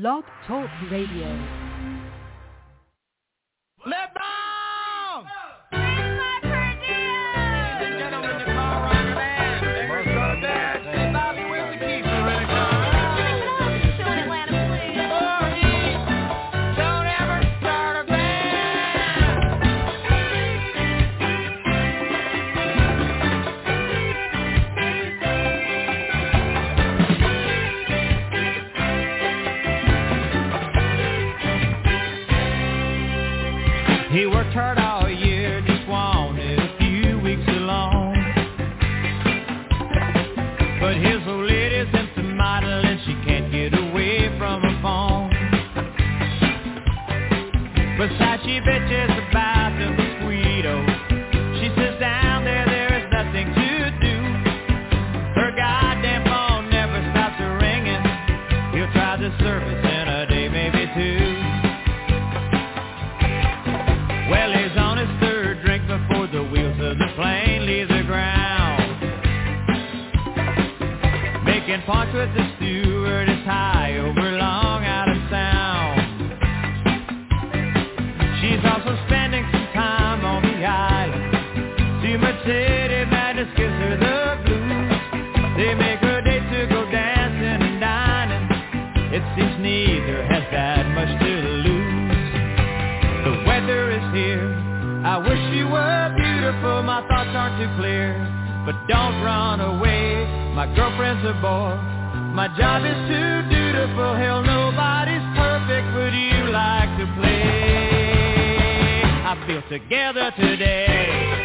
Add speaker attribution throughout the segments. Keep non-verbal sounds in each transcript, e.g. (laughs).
Speaker 1: Blog Talk Radio.
Speaker 2: He worked hard all year, just wanted a few weeks alone. But his old lady's empty model and she can't get away from her phone. Besides, she bitches to clear. But don't run away, my girlfriend's a bore. My job is too dutiful, hell nobody's perfect, would you like to play? I feel together today.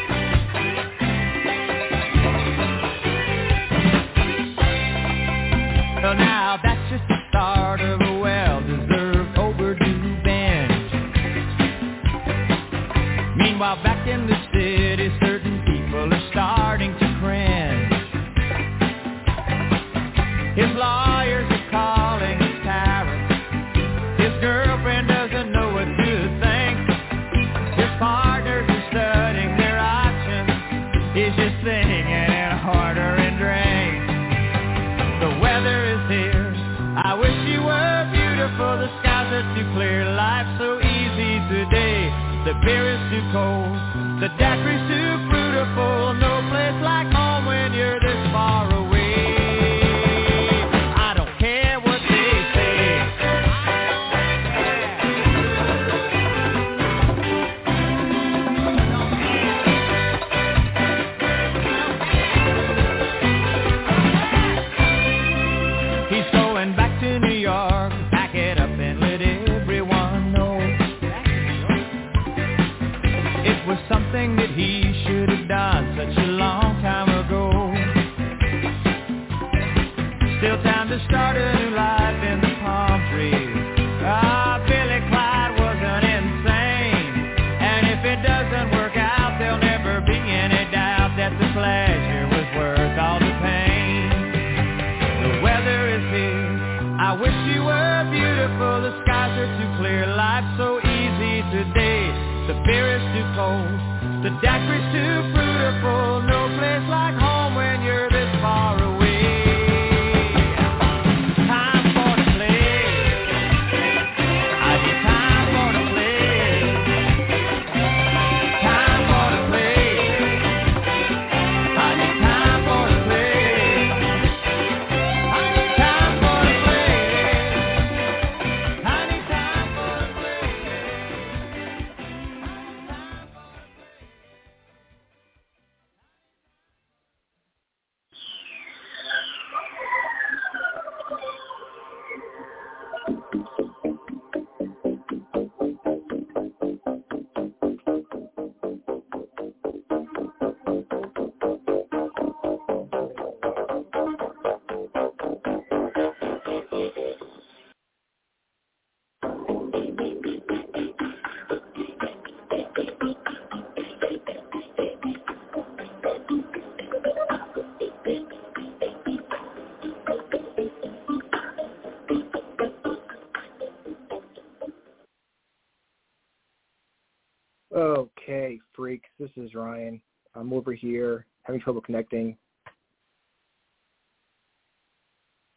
Speaker 3: Freaks, this is Ryan. I'm over here having trouble connecting.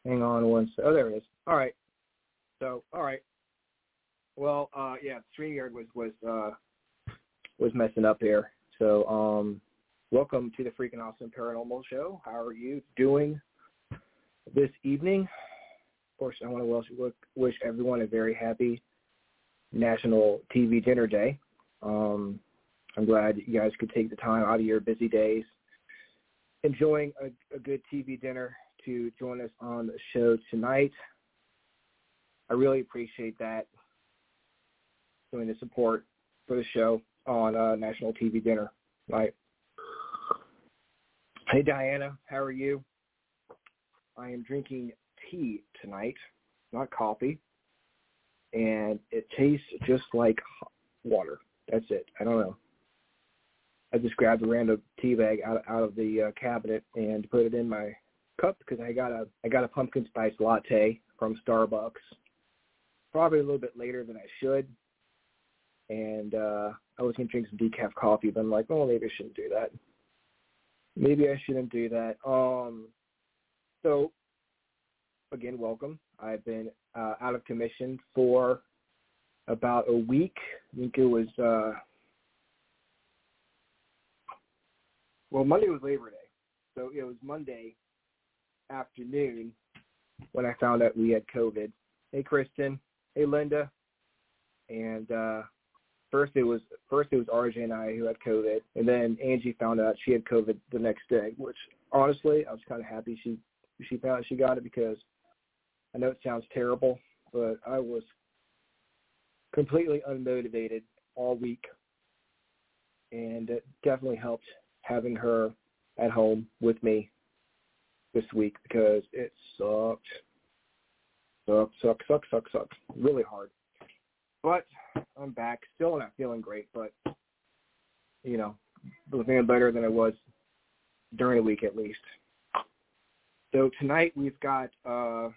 Speaker 3: Hang on one sec. Oh, there it is. All right. So, all right. Well, uh, yeah, StreamYard was was uh, was messing up here. So, um, welcome to the freaking awesome paranormal show. How are you doing this evening? Of course, I want to wish everyone a very happy National TV Dinner Day. Um, I'm glad you guys could take the time out of your busy days, enjoying a, a good TV dinner to join us on the show tonight. I really appreciate that, doing the support for the show on uh, National TV Dinner Night. Hey Diana, how are you? I am drinking tea tonight, not coffee, and it tastes just like water. That's it. I don't know. I just grabbed a random tea bag out out of the uh, cabinet and put it in my cup because I got a I got a pumpkin spice latte from Starbucks. Probably a little bit later than I should, and uh I was gonna drink some decaf coffee, but I'm like, oh, maybe I shouldn't do that. Maybe I shouldn't do that. Um, so again, welcome. I've been uh, out of commission for about a week. I think it was uh, well, Monday was Labor Day, so it was Monday afternoon when I found out we had COVID. Hey, Kristen. Hey, Linda. And uh, first it was first it was RJ and I who had COVID, and then Angie found out she had COVID the next day. Which honestly, I was kind of happy she she found she got it because I know it sounds terrible, but I was completely unmotivated all week, and it definitely helped having her at home with me this week because it sucked. Suck, suck, suck, suck, suck. Really hard. But I'm back. Still not feeling great, but you know, feeling better than I was during the week at least. So tonight we've got uh,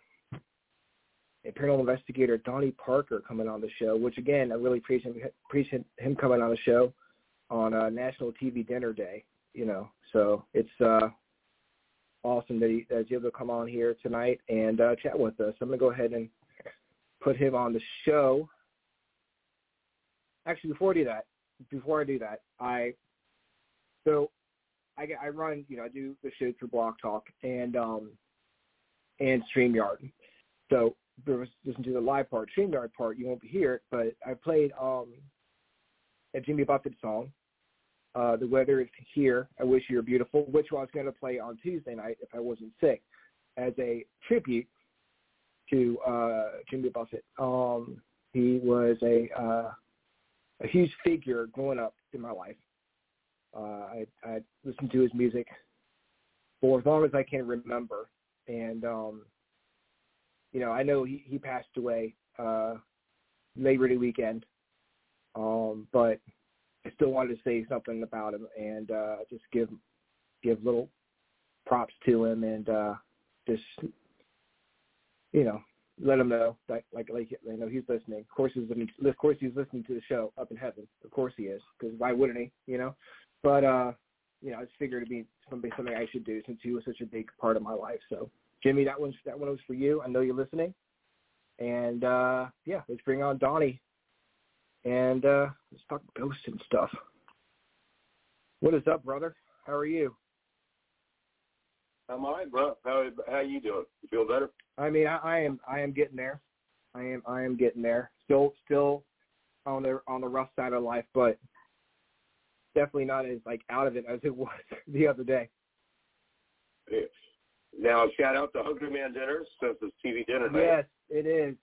Speaker 3: a paranormal investigator, Donnie Parker, coming on the show. Which again, I really appreciate appreciate him coming on the show on uh, National TV Dinner Day. You know, so it's uh, awesome that, he, that he's able to come on here tonight and uh, chat with us. I'm going to go ahead and put him on the show. Actually, before I do that, before I do that, I so I, I run, you know, I do the show through Blog Talk and um and Streamyard. So listen to the live part, Streamyard part, you won't hear it, but I played um a Jimmy Buffett song uh, the weather is here. I wish you were beautiful, which I was going to play on Tuesday night if I wasn't sick, as a tribute to uh, Jimmy Buffett. Um, he was a uh, a huge figure growing up in my life. Uh, I, I listened to his music for as long as I can remember, and um, you know I know he, he passed away uh, Labor Day weekend, um, but I still wanted to say something about him and uh, just give give little props to him and uh, just you know let him know that like like you know he's listening. Of course he's listening. Of course he's listening to the show up in heaven. Of course he is because why wouldn't he? You know, but uh, you know I just figured it'd be something something I should do since he was such a big part of my life. So Jimmy, that one's that one was for you. I know you're listening. And uh yeah, let's bring on Donnie and uh, let's talk ghosts and stuff. What is up, brother? How are you?
Speaker 1: I'm all right, bro. How how you doing? You feel better?
Speaker 3: I mean, I, I am I am getting there. I am I am getting there. Still still on the on the rough side of life, but definitely not as like out of it as it (laughs) was the other day.
Speaker 1: Yeah. Now, shout out to Hungry Man Dinners since it's TV dinner night.
Speaker 3: Yes, it is.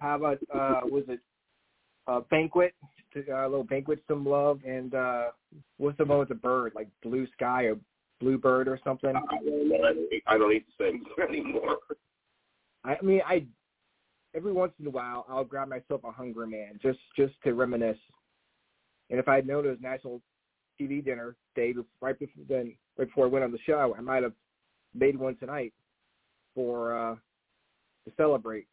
Speaker 3: How about uh was it uh, banquet, to, uh, a little banquet, some love, and uh, what's the one with the bird, like blue sky or blue bird or something?
Speaker 1: I don't, know. I don't eat the same anymore.
Speaker 3: I mean, I every once in a while I'll grab myself a Hungry Man just just to reminisce. And if I had known it was National TV Dinner Day right before then, right before I went on the show, I might have made one tonight for uh to celebrate.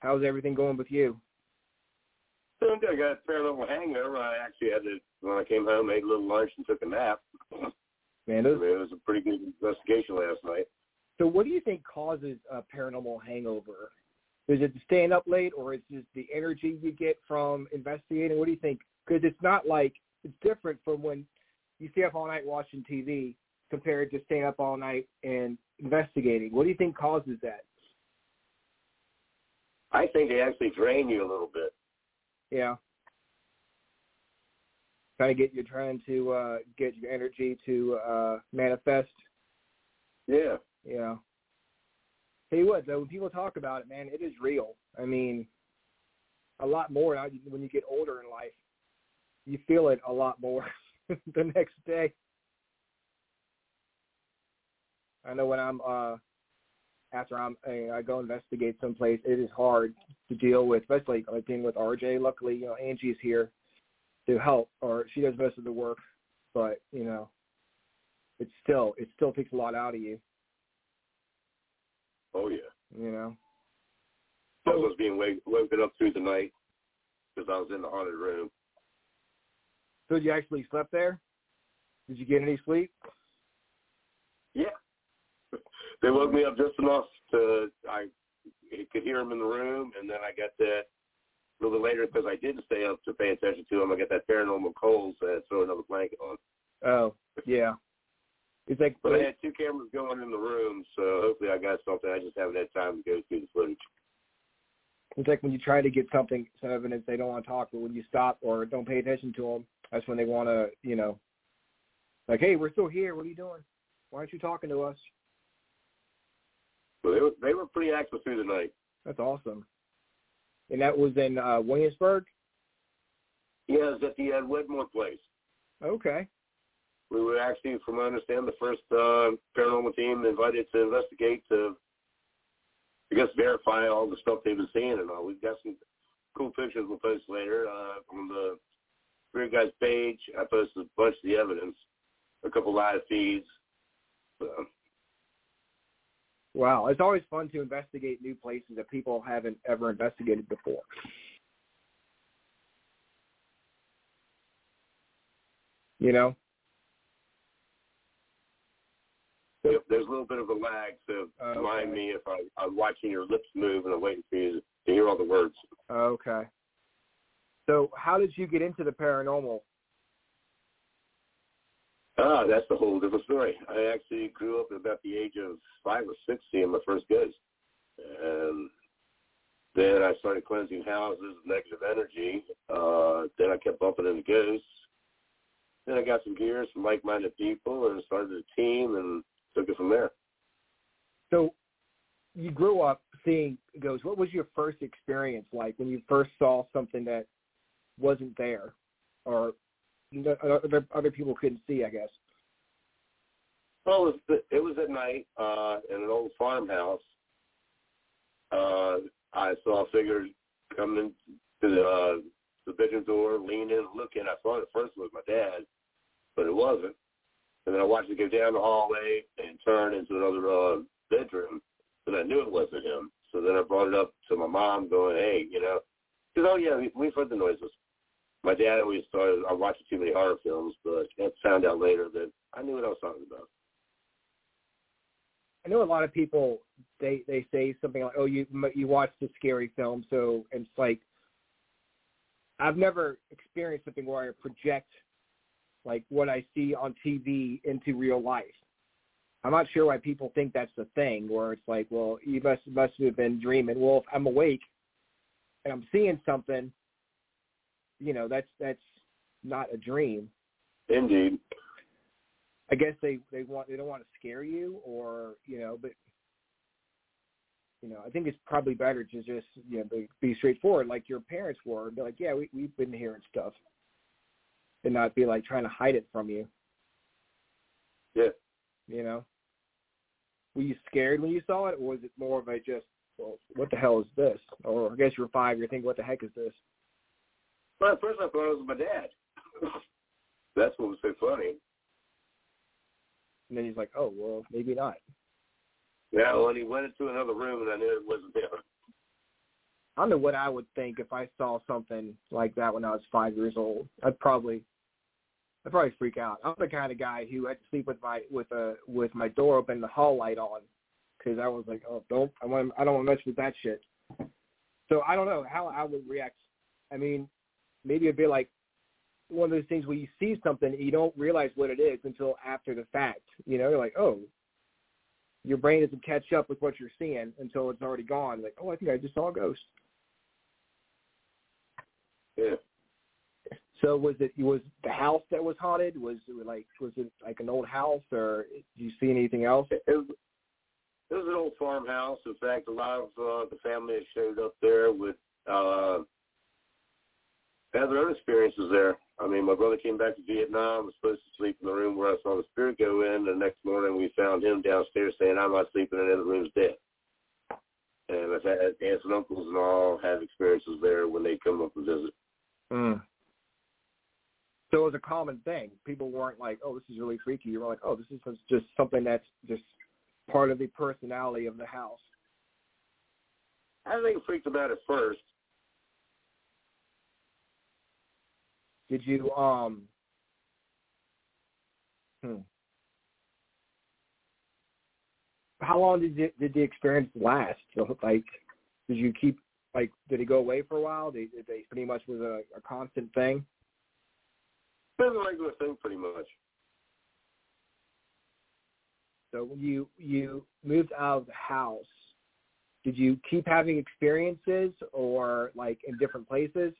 Speaker 3: How's everything going with you?
Speaker 1: Doing good. I got a fair little hangover. I actually had to when I came home, ate a little lunch and took a nap.
Speaker 3: Man,
Speaker 1: it was a pretty good investigation last night.
Speaker 3: So, what do you think causes a paranormal hangover? Is it staying up late, or is it the energy you get from investigating? What do you think? Because it's not like it's different from when you stay up all night watching TV compared to staying up all night and investigating. What do you think causes that?
Speaker 1: I think they actually drain you a little bit.
Speaker 3: Yeah. Trying to get you trying to uh get your energy to uh manifest.
Speaker 1: Yeah.
Speaker 3: Yeah. Tell you what, though, when people talk about it, man, it is real. I mean, a lot more when you get older in life. You feel it a lot more (laughs) the next day. I know when I'm uh after I'm I go investigate someplace, it is hard to deal with, especially like being with RJ. Luckily, you know, Angie's here to help, or she does most of the work. But you know, it's still it still takes a lot out of you.
Speaker 1: Oh yeah.
Speaker 3: You know.
Speaker 1: I was being wake, woken up through the night because I was in the haunted room.
Speaker 3: So you actually slept there? Did you get any sleep?
Speaker 1: Yeah. They woke me up just enough to I could hear them in the room, and then I got that a little bit later because I didn't stay up to pay attention to them. I got that paranormal cold, so I had to throw another blanket on.
Speaker 3: Oh, yeah. It's like,
Speaker 1: but I had two cameras going in the room, so hopefully I got something. I just haven't had time to go through the footage.
Speaker 3: It's like when you try to get something, some evidence, they don't want to talk, but when you stop or don't pay attention to them, that's when they want to, you know, like, hey, we're still here. What are you doing? Why aren't you talking to us?
Speaker 1: They were pretty active through the night.
Speaker 3: That's awesome. And that was in uh, Williamsburg.
Speaker 1: Yeah, it was at the uh, Wedmore place.
Speaker 3: Okay.
Speaker 1: We were actually, from what I understand, the first uh, paranormal team invited to investigate to, I guess, verify all the stuff they've been seeing and all. We've got some cool pictures we'll post later uh, from the Weird Guys page. I posted a bunch of the evidence, a couple live feeds. So,
Speaker 3: Wow, it's always fun to investigate new places that people haven't ever investigated before. You know?
Speaker 1: Yep, there's a little bit of a lag, so
Speaker 3: okay.
Speaker 1: remind me if I, I'm watching your lips move and I'm waiting for you to hear all the words.
Speaker 3: Okay. So how did you get into the paranormal?
Speaker 1: Ah, that's a whole different story. I actually grew up at about the age of five or six seeing my first ghost. And then I started cleansing houses negative energy. Uh, then I kept bumping into ghosts. Then I got some gears from like-minded people and started a team and took it from there.
Speaker 3: So you grew up seeing ghosts. What was your first experience like when you first saw something that wasn't there or that other, people couldn't see, I guess?
Speaker 1: Well, it was, it was at night uh, in an old farmhouse. Uh, I saw a figure coming to the, uh, the bedroom door, lean in, looking. I thought at first it was my dad, but it wasn't. And then I watched it go down the hallway and turn into another uh, bedroom, and I knew it wasn't him. So then I brought it up to my mom, going, "Hey, you know, because oh yeah, we, we've heard the noises." My dad always thought I watched too many horror films, but I found out later that I knew what I was talking about.
Speaker 3: I know a lot of people they they say something like, "Oh, you you watched a scary film," so and it's like I've never experienced something where I project like what I see on TV into real life. I'm not sure why people think that's the thing where it's like, well, you must must have been dreaming. Well, if I'm awake and I'm seeing something, you know, that's that's not a dream.
Speaker 1: Indeed.
Speaker 3: I guess they they want they don't want to scare you or you know, but you know, I think it's probably better to just you know be, be straightforward like your parents were. And be like, yeah, we we've been hearing stuff, and not be like trying to hide it from you.
Speaker 1: Yeah.
Speaker 3: You know, were you scared when you saw it, or was it more of a just, well, what the hell is this? Or I guess you're five, you're thinking, what the heck is this?
Speaker 1: Well, at first I thought it was my dad. (laughs) That's what was so funny.
Speaker 3: And then he's like, oh, well, maybe not.
Speaker 1: Yeah, when he went into another room and I knew it wasn't him.
Speaker 3: I don't know what I would think if I saw something like that when I was five years old. I'd probably, I'd probably freak out. I'm the kind of guy who had to sleep with my with a with my door open, and the hall light on, because I was like, oh, don't I want I don't want to mess with that shit. So I don't know how I would react. I mean, maybe it'd be like one of those things where you see something and you don't realize what it is until after the fact. You know, you're like, oh, your brain doesn't catch up with what you're seeing until it's already gone. Like, oh, I think I just saw a ghost.
Speaker 1: Yeah.
Speaker 3: So was it was the house that was haunted? Was it like was it like an old house, or did you see anything else?
Speaker 1: It, it, was, it was an old farmhouse. In fact, a lot of uh, the family had showed up there with uh, had their own experiences there. I mean, my brother came back to Vietnam, was supposed to sleep in the room where I saw the spirit go in. The next morning, we found him downstairs saying, "I'm not sleeping in the room's dead." And I've had aunts and uncles and all have experiences there when they come up and visit.
Speaker 3: Mm. So it was a common thing. People weren't like, "Oh, this is really freaky." You were like, "Oh, this is just something that's just part of the personality of the house."
Speaker 1: I think it freaked them out at first.
Speaker 3: Did you um? Hmm. How long did the, did the experience last? So, like, did you keep like? Did it go away for a while? Did, did they pretty much was a, a constant thing?
Speaker 1: It was a regular thing, pretty much.
Speaker 3: So when you you moved out of the house, did you keep having experiences, or like in different places,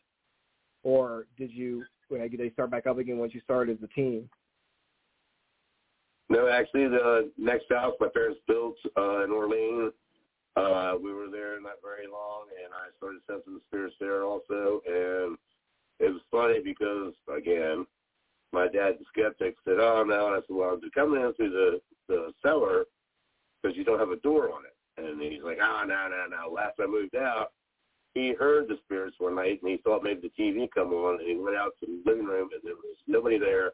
Speaker 3: or did you like, they start back up again once you started as a team?
Speaker 1: No, actually, the next house my parents built uh, in Orleans, uh, we were there not very long, and I started sensing the spirits there also. And it was funny because, again, my dad, the skeptic, said, "Oh no," and I said, "Well, I'm in through the the cellar because you don't have a door on it." And he's like, "Oh no, no, no." Last I moved out, he heard the spirits one night, and he thought maybe the TV come on, and he went out to the living room, and there was nobody there.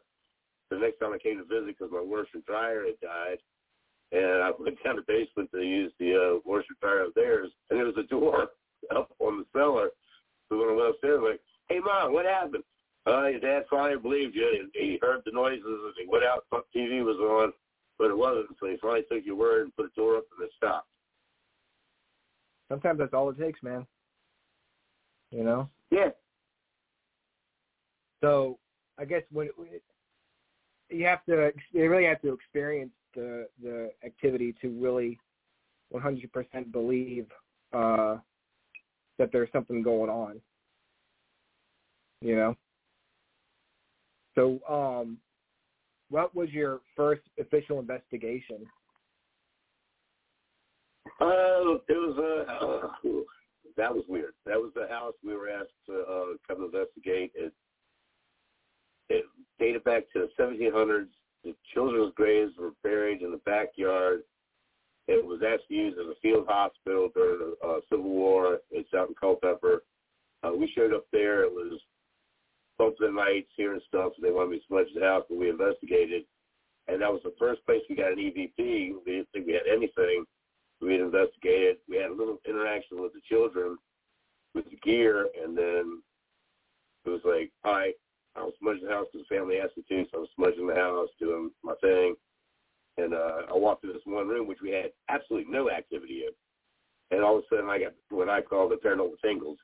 Speaker 1: The next time I came to visit, because my washer dryer had died, and I went down the basement to use the uh, washer dryer of theirs, and there was a door (laughs) up on the cellar. So when I went upstairs, like, "Hey, mom, what happened?" Uh, your dad finally believed you. He heard the noises and he went out, thought TV was on, but it wasn't. So he finally took your word and put the door up and it stopped.
Speaker 3: Sometimes that's all it takes, man. You know?
Speaker 1: Yeah.
Speaker 3: So I guess when you have to, you really have to experience the the activity to really 100% believe uh, that there's something going on. You know? So, um, what was your first official investigation?
Speaker 1: Uh, it was a. uh, that was weird. That was the house we were asked to uh, come investigate. It it dated back to the 1700s. The children's graves were buried in the backyard. It was actually used as a field hospital during the uh, Civil War. It's out in Culpeper. Uh, we showed up there. It was the nights hearing stuff. So they wanted me to smudge the house, but we investigated, and that was the first place we got an EVP. We didn't think we had anything. We investigated. We had a little interaction with the children with the gear, and then it was like, all right, I was smudging the house because the family asked me to, so I was smudging the house, doing my thing. And uh, I walked through this one room, which we had absolutely no activity in. And all of a sudden, I got what I call the paranormal tingles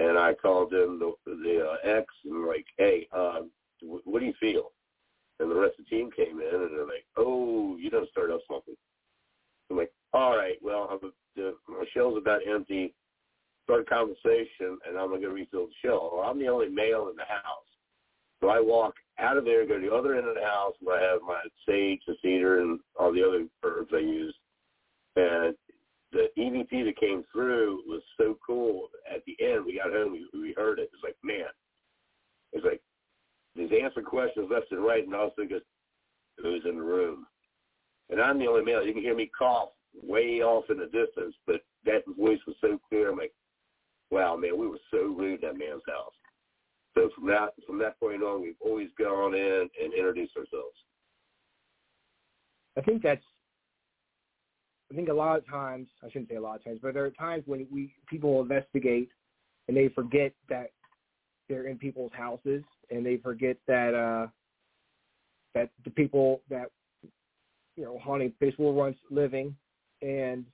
Speaker 1: and I called in the the uh, ex and like, hey, uh, what do you feel? And the rest of the team came in and they're like, oh, you don't start up something. I'm like, all right, well, I'm, the, my shell's about empty. Start a conversation, and I'm gonna refill the shell. Well, I'm the only male in the house, so I walk out of there, go to the other end of the house where I have my sage, the cedar, and all the other herbs I use, and the EVP that came through was so cool. At the end, we got home, we, we heard it. It's like, man, it's like he's answering questions left and right, and all of a goes, who's in the room? And I'm the only male. You can hear me cough way off in the distance, but that voice was so clear. I'm like, wow, man, we were so rude at that man's house. So from that from that point on, we've always gone in and introduced ourselves.
Speaker 3: I think that's I think a lot of times, I shouldn't say a lot of times, but there are times when we people investigate and they forget that they're in people's houses and they forget that uh that the people that you know haunting place were once living and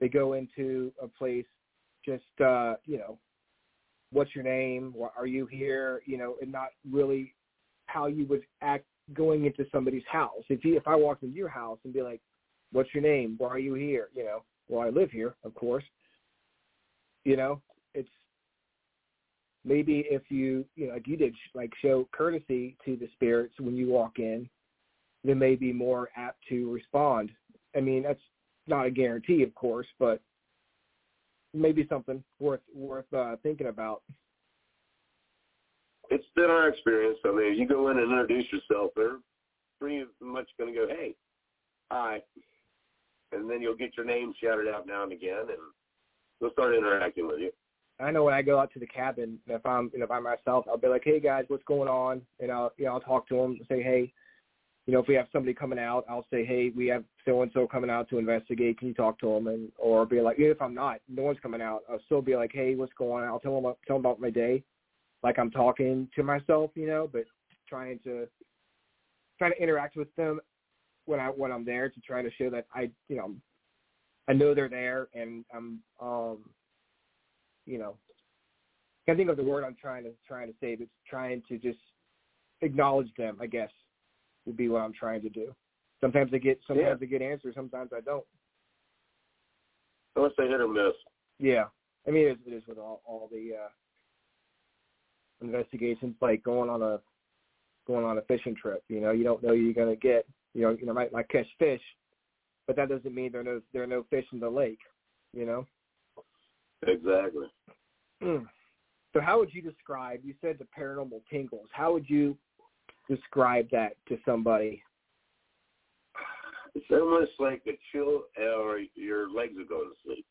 Speaker 3: they go into a place just uh, you know, what's your name? Are you here? You know, and not really how you would act going into somebody's house. If you if I walked into your house and be like, "What's your name? Why are you here?" You know, well, I live here, of course. You know, it's maybe if you you know like you did like show courtesy to the spirits when you walk in, they may be more apt to respond. I mean, that's not a guarantee, of course, but maybe something worth worth uh, thinking about.
Speaker 1: It's been our experience. I mean, if you go in and introduce yourself, they're pretty much going to go, "Hey, hi," and then you'll get your name shouted out now and again, and they'll start interacting with you.
Speaker 3: I know when I go out to the cabin, if I'm you know by myself, I'll be like, "Hey guys, what's going on?" And I'll you know I'll talk to them and say, "Hey, you know if we have somebody coming out, I'll say, "Hey, we have so and so coming out to investigate. Can you talk to them?" And or be like, if I'm not, no one's coming out, I'll still be like, "Hey, what's going on?" I'll tell them tell them about my day, like I'm talking to myself, you know, but trying to trying to interact with them when I when I'm there to try to show that I you know I know they're there and I'm um you know, can't think of the word I'm trying to trying to say, but trying to just acknowledge them. I guess would be what I'm trying to do. Sometimes I get sometimes
Speaker 1: Yeah.
Speaker 3: I get answers, sometimes I don't.
Speaker 1: Unless they hit or miss.
Speaker 3: Yeah, I mean it is, it is with all all the uh investigations, like going on a going on a fishing trip. You know, you don't know you're gonna get. You know, you know, might might catch fish, but that doesn't mean there are no there are no fish in the lake. You know.
Speaker 1: Exactly.
Speaker 3: Mm. So how would you describe? You said the paranormal tingles. How would you describe that to somebody?
Speaker 1: It's almost like a chill, or your legs are going to sleep.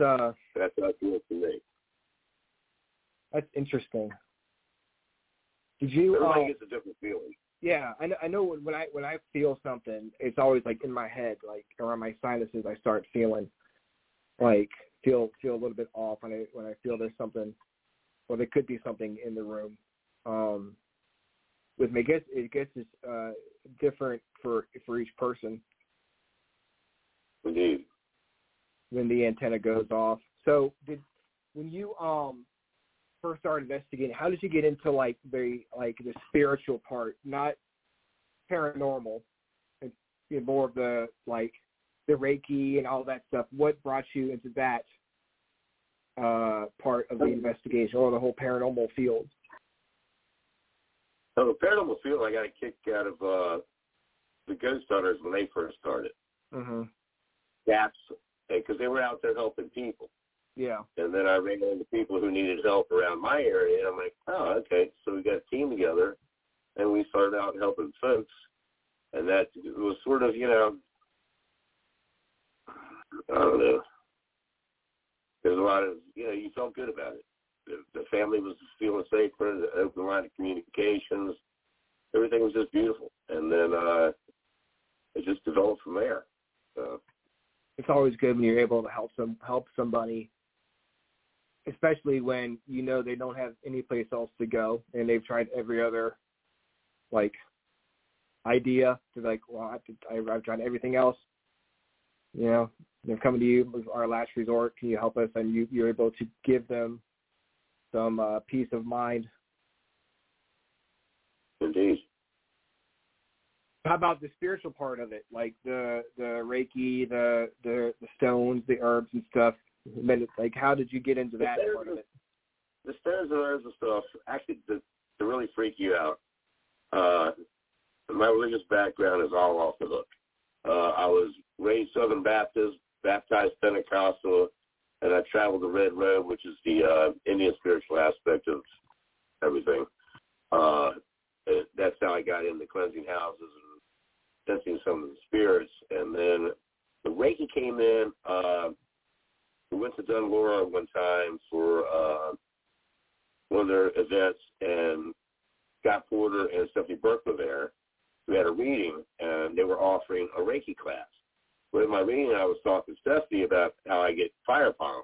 Speaker 3: Uh,
Speaker 1: That's how it feels to me.
Speaker 3: that's interesting. Did you?
Speaker 1: Everybody
Speaker 3: uh,
Speaker 1: gets a different feeling.
Speaker 3: Yeah, I know. I know when I when I feel something, it's always like in my head, like around my sinuses. I start feeling like feel feel a little bit off when I when I feel there's something, or there could be something in the room. Um, with me, I guess it guess it's uh, different for for each person
Speaker 1: Indeed.
Speaker 3: when the antenna goes off. So did when you um first started investigating, how did you get into like the like the spiritual part, not paranormal, and more of the like the Reiki and all that stuff? What brought you into that uh part of the investigation or the whole paranormal field?
Speaker 1: So the paranormal field, I got a kick out of uh, the Ghost Hunters when they first started.
Speaker 3: Mhm.
Speaker 1: That's because they were out there helping people.
Speaker 3: Yeah.
Speaker 1: And then I ran into people who needed help around my area, and I'm like, oh, okay. So we got a team together, and we started out helping folks, and that was sort of, you know, I don't know. There's a lot of, you know, you felt good about it. The, the family was feeling safer, the open line of communications, everything was just beautiful. And then uh, it just developed from there. So,
Speaker 3: It's always good when you're able to help some help somebody especially when you know they don't have any place else to go and they've tried every other like idea to like well I, I I've tried everything else you know they're coming to you with our last resort can you help us and you you're able to give them some uh, peace of mind
Speaker 1: indeed.
Speaker 3: how about the spiritual part of it like the the reiki the the the stones the herbs and stuff like how did you get into that part of it
Speaker 1: the stones and herbs and stuff actually to, to really freak you out. Uh, my religious background is all off the hook. Uh, I was raised Southern Baptist, baptized Pentecostal, and I traveled the Red Road, which is the uh, Indian spiritual aspect of everything. Uh, that's how I got into cleansing houses and sensing some of the spirits. And then the Reiki came in. Uh, we went to Dunlora one time for uh, one of their events, and Scott Porter and Stephanie Burke were there. We had a reading, and they were offering a Reiki class. With my reading, I was talking to Stephanie about how I get fire palm,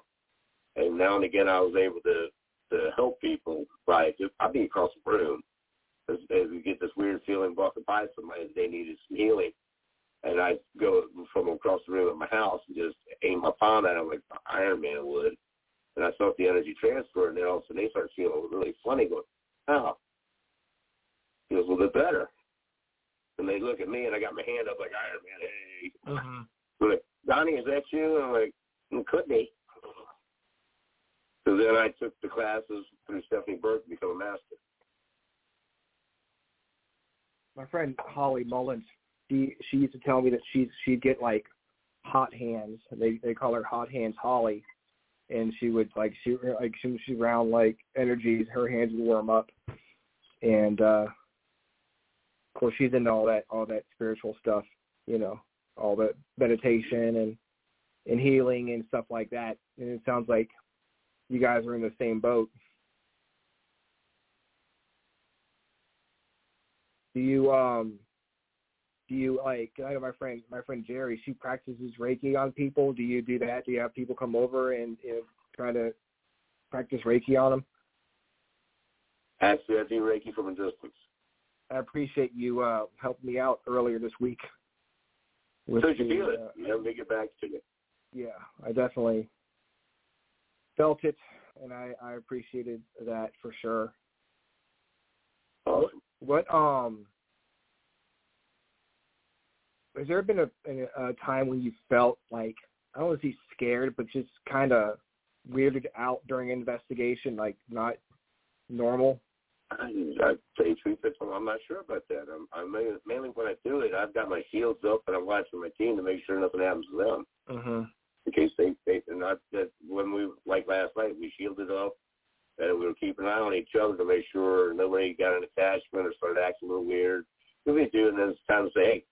Speaker 1: and now and again I was able to to help people by just I'd be across the room as, as we get this weird feeling walking by somebody that they needed some healing, and I go from across the room at my house and just aim my palm at him like Iron Man would. And I felt the energy transfer, and then all of a sudden they start feeling really funny, going, "Oh, feels a little bit better." And they look at me, and I got my hand up like Iron Man. Hey,
Speaker 3: Mm-hmm.
Speaker 1: Donnie, is that you? I'm like, it could be. So then I took the classes through Stephanie Burke to become a master.
Speaker 3: My friend Holly Mullins, she she used to tell me that she's she'd get like hot hands. They they call her hot hands Holly, and she would like she like she she around like energies. Her hands would warm up, and uh of course she's into all that all that spiritual stuff. You know, all the meditation and and healing and stuff like that. And it sounds like you guys are in the same boat. Do you um do you like I know my friend my friend Jerry, she practices Reiki on people. Do you do that? Do you have people come over and you know, try to practice Reiki on them?
Speaker 1: Actually, I do Reiki from a distance.
Speaker 3: I appreciate you uh helping me out earlier this week. With
Speaker 1: So you
Speaker 3: the,
Speaker 1: feel it.
Speaker 3: uh,
Speaker 1: You never make it back to you.
Speaker 3: yeah, I definitely felt it and I, I appreciated that for sure.
Speaker 1: Awesome.
Speaker 3: What um has there been a, a, a time when you felt like I don't want to say scared, but just kind of weirded out during investigation, like not normal?
Speaker 1: I, say truth, I'm not sure about that. I'm, I'm mainly, mainly when I do it, I've got my shields up and I'm watching my team to make sure nothing happens to them.
Speaker 3: Mm-hmm.
Speaker 1: in case they they and not that when we like last night we shielded up and we were keeping an eye on each other to make sure nobody got an attachment or started acting a little weird. What we do, and then it's time to say, hey,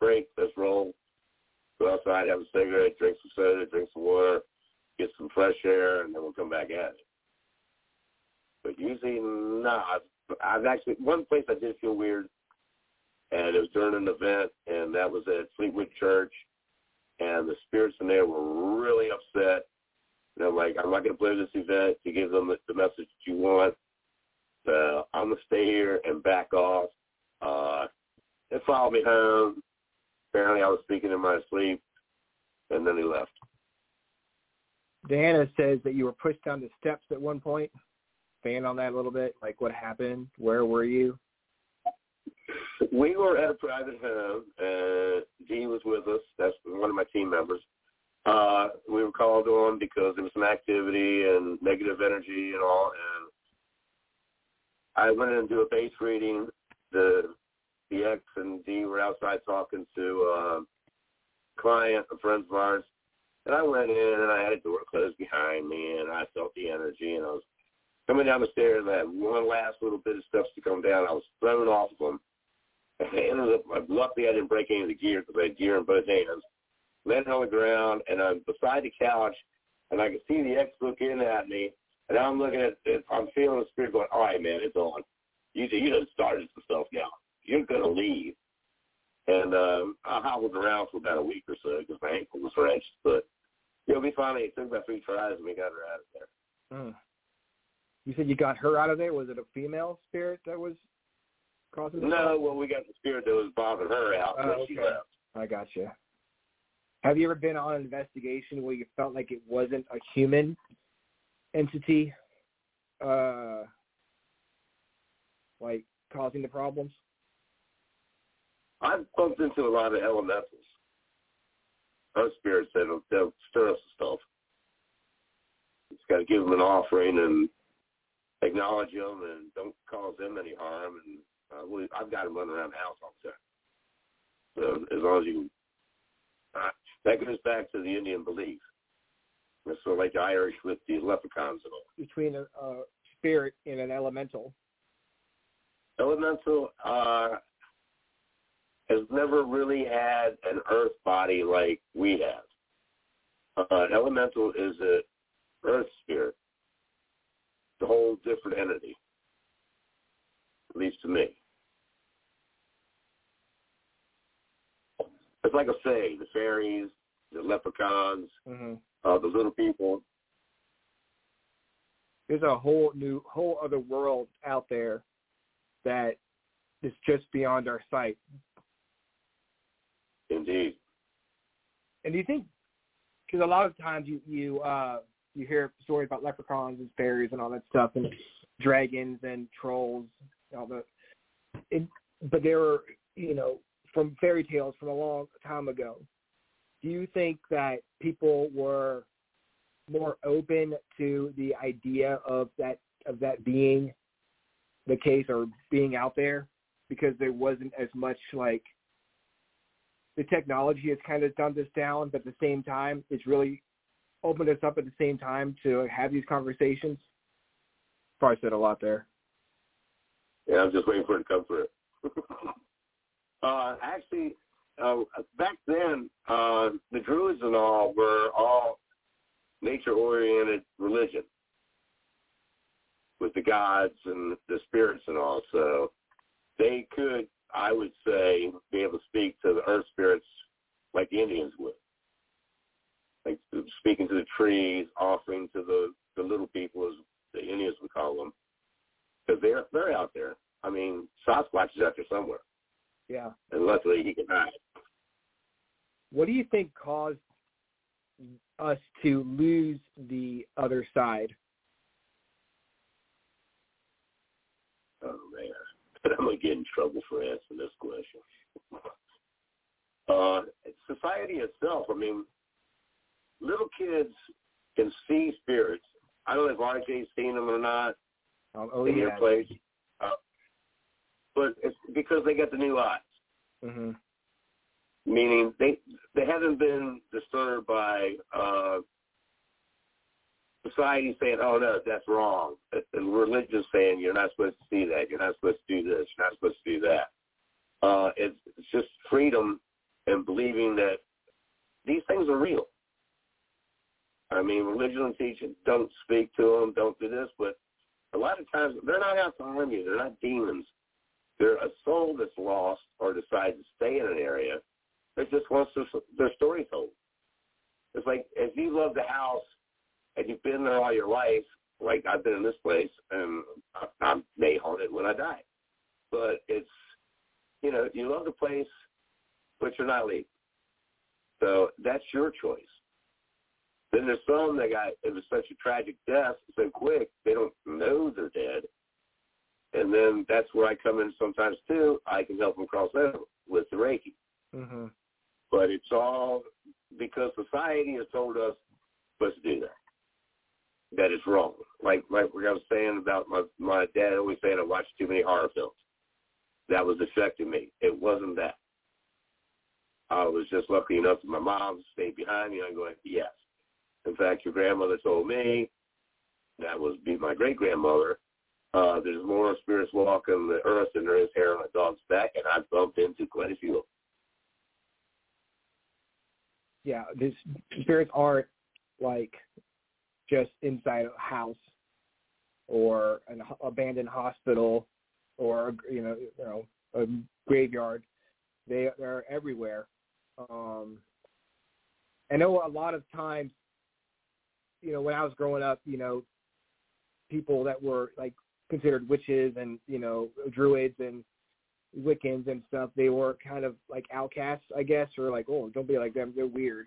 Speaker 1: break, let's roll. Go outside, have a cigarette, drink some soda, drink some water, get some fresh air, and then we'll come back at it. But usually, no. I've, I've actually one place I did feel weird, and it was during an event, and that was at Fleetwood Church and the spirits in there were really upset. And I'm like, I'm not going to play this event to give them the message that you want. Uh, I'm going to stay here and back off. Uh, and follow me home. Apparently I was speaking in my sleep, and then he left.
Speaker 3: Diana says that you were pushed down the steps at one point. Fan on that a little bit, like what happened? Where were you?
Speaker 1: We were at a private home. Uh, Dee was with us. That's one of my team members. Uh, we were called on because there was some activity and negative energy and all. And I went in and do a base reading. The the ex and Dee were outside talking to uh, client, a friend of ours. And I went in and I had a door closed behind me and I felt the energy and I was coming down the stairs. I had one last little bit of steps to come down. I was thrown off of them. I ended up, luckily I didn't break any of the gear because I had gear in both hands. Landed on the ground and I'm beside the couch and I could see the ex looking at me. And I'm looking at it. I'm feeling the spirit going, all right, man, it's on. You, you done started some stuff now. You're going to leave. And um, I hobbled around for about a week or so because my ankle was wrenched. But, you know, we finally, it took about three tries and we got her out of there.
Speaker 3: Mm. You said you got her out of there. Was it a female spirit that was causing the
Speaker 1: No,
Speaker 3: problem?
Speaker 1: well, we got the spirit that was bothering her out
Speaker 3: Oh,
Speaker 1: when she left.
Speaker 3: I got you. Have you ever been on an investigation where you felt like it wasn't a human entity, uh, like causing the problems?
Speaker 1: I've bumped into a lot of elementals. Those spirits that'll, they'll stir us and stuff. It's got to give them an offering and acknowledge them and don't cause them any harm. And uh, we, I've got them running around the house all the time. So as long as you, uh, that goes back to the Indian belief. It's sort of like the Irish with the leprechauns and all.
Speaker 3: Between a, a spirit and an elemental.
Speaker 1: Elemental uh, has never really had an earth body like we have. Uh, elemental is a earth spirit. A whole different entity, at least to me. It's like a fae, the fairies, the leprechauns,
Speaker 3: Mm-hmm.
Speaker 1: uh, the little people.
Speaker 3: There's a whole new, whole other world out there that is just beyond our sight.
Speaker 1: Indeed.
Speaker 3: And do you think? Because a lot of times you you uh you hear stories about leprechauns and fairies and all that stuff, and dragons and trolls, and all the. It, but there were you know from fairy tales from a long time ago. Do you think that people were more open to the idea of that of that being the case or being out there because there wasn't as much like the technology has kind of dumbed us down, but at the same time, it's really opened us up at the same time to have these conversations. Probably said a lot there.
Speaker 1: Yeah, I'm just waiting for it to come through. (laughs) uh, actually, uh, back then, uh, the Druids and all were all nature-oriented religion with the gods and the spirits and all. So they could, I would say, be able to speak to the earth spirits like the Indians would. Like speaking to the trees, offering to the, the little people, as the Indians would call them. Because they're, they're out there. I mean, Sasquatch is out there somewhere.
Speaker 3: Yeah.
Speaker 1: And luckily he can hide.
Speaker 3: What do you think caused us to lose the other side?
Speaker 1: Oh man, (laughs) I'm gonna get in trouble for answering this question. Uh, society itself. I mean, little kids can see spirits. I don't know if RJ's seen them or not
Speaker 3: Um, oh
Speaker 1: in
Speaker 3: yeah.
Speaker 1: your place, uh, but it's because they got the new eyes.
Speaker 3: hmm
Speaker 1: meaning they they haven't been disturbed by uh society saying, "Oh no, that's wrong," and religion saying, "You're not supposed to see that. You're not supposed to do this. You're not supposed to do that." Uh, it's, it's just freedom and believing that these things are real. I mean, religion teaches don't speak to them, don't do this, but a lot of times they're not out to harm you. They're not demons. They're a soul that's lost or decides to stay in an area that just wants their, their story told. It's like if you love the house and you've been there all your life, like I've been in this place, and I, I may haunt it when I die. But it's, you know, you love the place, but you're not leaving. So that's your choice. Then there's some that got it was such a tragic death so quick they don't know they're dead. And then that's where I come in sometimes too. I can help them cross over with the Reiki.
Speaker 3: hmm
Speaker 1: But it's all because society has told us supposed to do that. That is wrong. Like like I was saying about my my dad always saying I watched too many horror films. That was affecting me. It wasn't that. I was just lucky enough that my mom stayed behind me. I'm going, yes. In fact, your grandmother told me that was be my great grandmother. Uh, there's more spirits walking the earth than there is hair on a dog's back, and I've bumped into quite a few.
Speaker 3: Yeah, these spirits aren't like just inside a house or an abandoned hospital or you know you know a graveyard. They they're everywhere. Um, I know a lot of times, you know, when I was growing up, you know, people that were like considered witches and you know druids and Wiccans and stuff, they were kind of like outcasts, I guess, or like, oh, don't be like them, they're weird,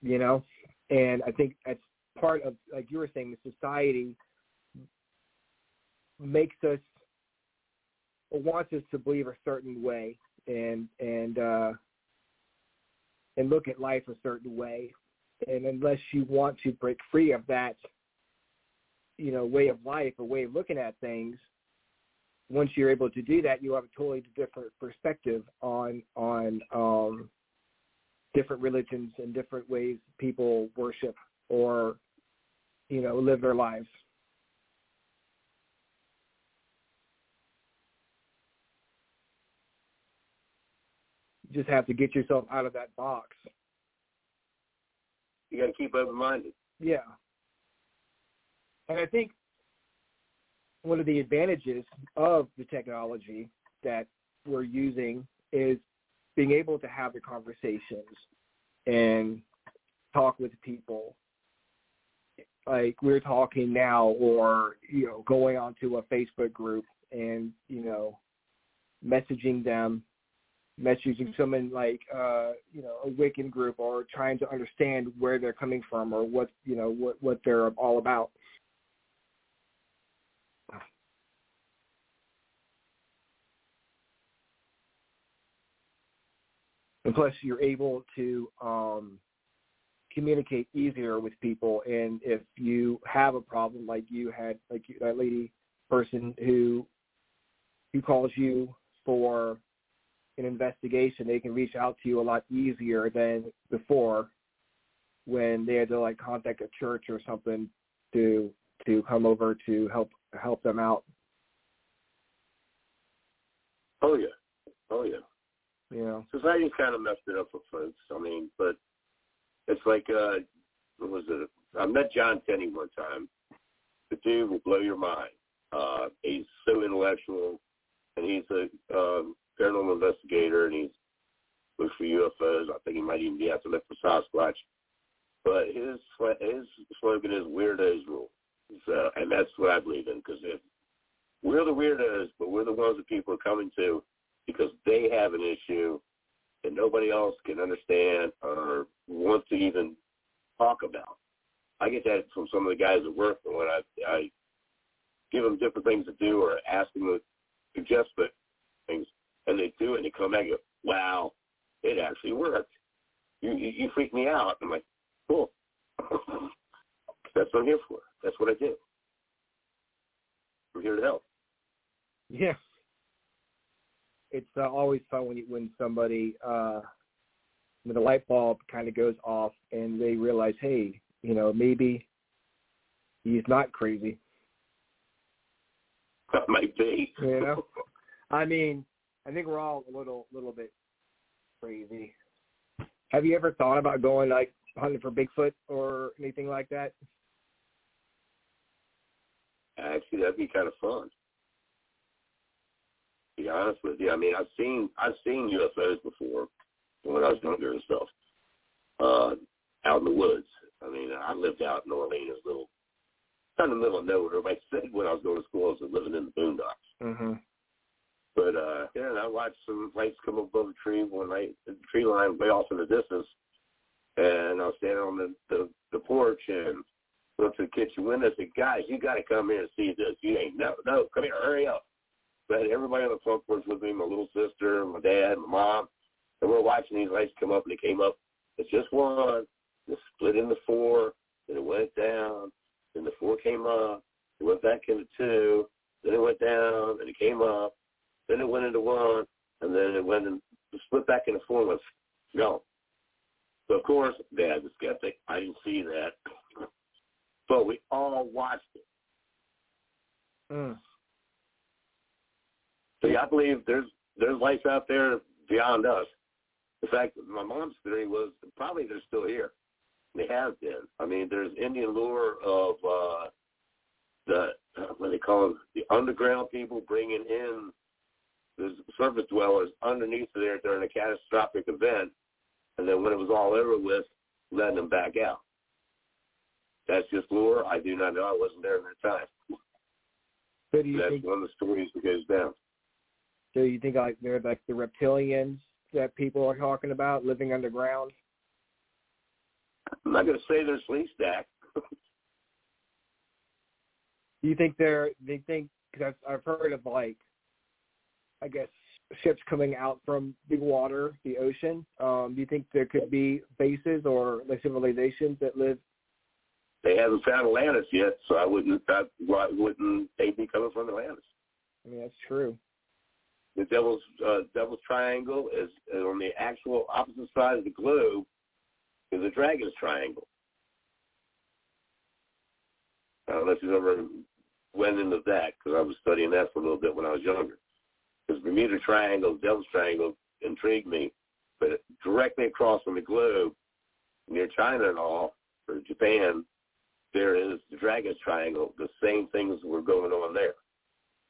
Speaker 3: you know. And I think that's part of, like you were saying, the society makes us wants us to believe a certain way and and uh and look at life a certain way and unless you want to break free of that you know way of life or way of looking at things once you're able to do that you have a totally different perspective on on um different religions and different ways people worship or you know live their lives. You just have to get yourself out of that box
Speaker 1: You got to keep open-minded.
Speaker 3: Yeah. And I think one of the advantages of the technology that we're using is being able to have the conversations and talk with people like we're talking now or you know going onto a facebook group and you know messaging them messaging someone like uh you know a Wiccan group or trying to understand where they're coming from or what you know what what they're all about. And plus, you're able to um, communicate easier with people. And if you have a problem, like you had, like that lady person who who calls you for an investigation, they can reach out to you a lot easier than before when they had to like contact a church or something to to come over to help help them out.
Speaker 1: Oh yeah, oh yeah.
Speaker 3: You know,
Speaker 1: society kind of messed it up for folks. I mean, but it's like uh, what was it? I met John Tenney one time. The dude will blow your mind. Uh, he's so intellectual, and he's a um, paranormal investigator, and he's looks for UFOs. I think he might even be out to look for Sasquatch. But his his slogan is "Weirdos rule," so, and that's what I believe in. Because if we're the weirdos, but we're the ones that people are coming to because they have an issue that nobody else can understand or want to even talk about. I get that from some of the guys at work when I, I give them different things to do or ask them to suggest things, and they do it, and they come back and go, wow, it actually worked. You, you, you freak me out. I'm like, cool. (laughs) That's what I'm here for. That's what I do. I'm here to help.
Speaker 3: Yeah. It's uh, always fun when you, when somebody uh when the light bulb kind of goes off and they realize, hey, you know, maybe he's not crazy. (laughs)
Speaker 1: That might be.
Speaker 3: You know, I mean, I think we're all a little little bit crazy. Have you ever thought about going like hunting for Bigfoot or anything like that?
Speaker 1: Actually, that'd be kind of fun. To be honest with you, I mean, I've seen I've seen UFOs before when I was younger and stuff, uh, out in the woods. I mean, I lived out in Orleans, little, kind of middle of nowhere. Everybody said when I was going to school, I was living in the boondocks.
Speaker 3: Mm-hmm.
Speaker 1: But uh, yeah, and I watched some lights come above the tree one night, the tree line way off in the distance, and I was standing on the the, the porch and went to the kitchen window and said, "Guys, you got to come here and see this. You ain't no, no, come here, hurry up." But everybody on the front porch with me, my little sister, my dad, my mom, and we're watching these lights come up, and they came up. It's just one. It split into four. Then it went down. Then the four came up. It went back into two. Then it went down. Then it came up. Then it went into one. And then it went and split back into four and was gone. So of course, Dad was skeptic. I didn't see that. But we all watched it.
Speaker 3: Mm.
Speaker 1: So yeah, I believe there's there's life out there beyond us. In fact, my mom's theory was probably they're still here. They have been. I mean, there's Indian lore of uh, the what do they call them, the underground people bringing in the surface dwellers underneath there during a catastrophic event, and then when it was all over with, letting them back out. That's just lore. I do not know. I wasn't there in that time.
Speaker 3: So do you
Speaker 1: That's
Speaker 3: think?
Speaker 1: one of the stories that goes down.
Speaker 3: So you think like they're like the reptilians that people are talking about living underground?
Speaker 1: I'm not going to say they're Sleestak.
Speaker 3: Do (laughs) you think they're they think because I've, I've heard of like I guess ships coming out from the water, the ocean. Um, do you think there could be bases or like civilizations that live?
Speaker 1: They haven't found Atlantis yet, so I wouldn't. I, why wouldn't they be coming from Atlantis?
Speaker 3: I mean, that's true.
Speaker 1: The Devil's uh, Devil's Triangle is on the actual opposite side of the globe is a Dragon's Triangle. I don't know if you've ever went into that because I was studying that for a little bit when I was younger. Because Bermuda Triangle, Devil's Triangle intrigued me, but directly across from the globe, near China and all, or Japan, there is the Dragon's Triangle. The same things were going on there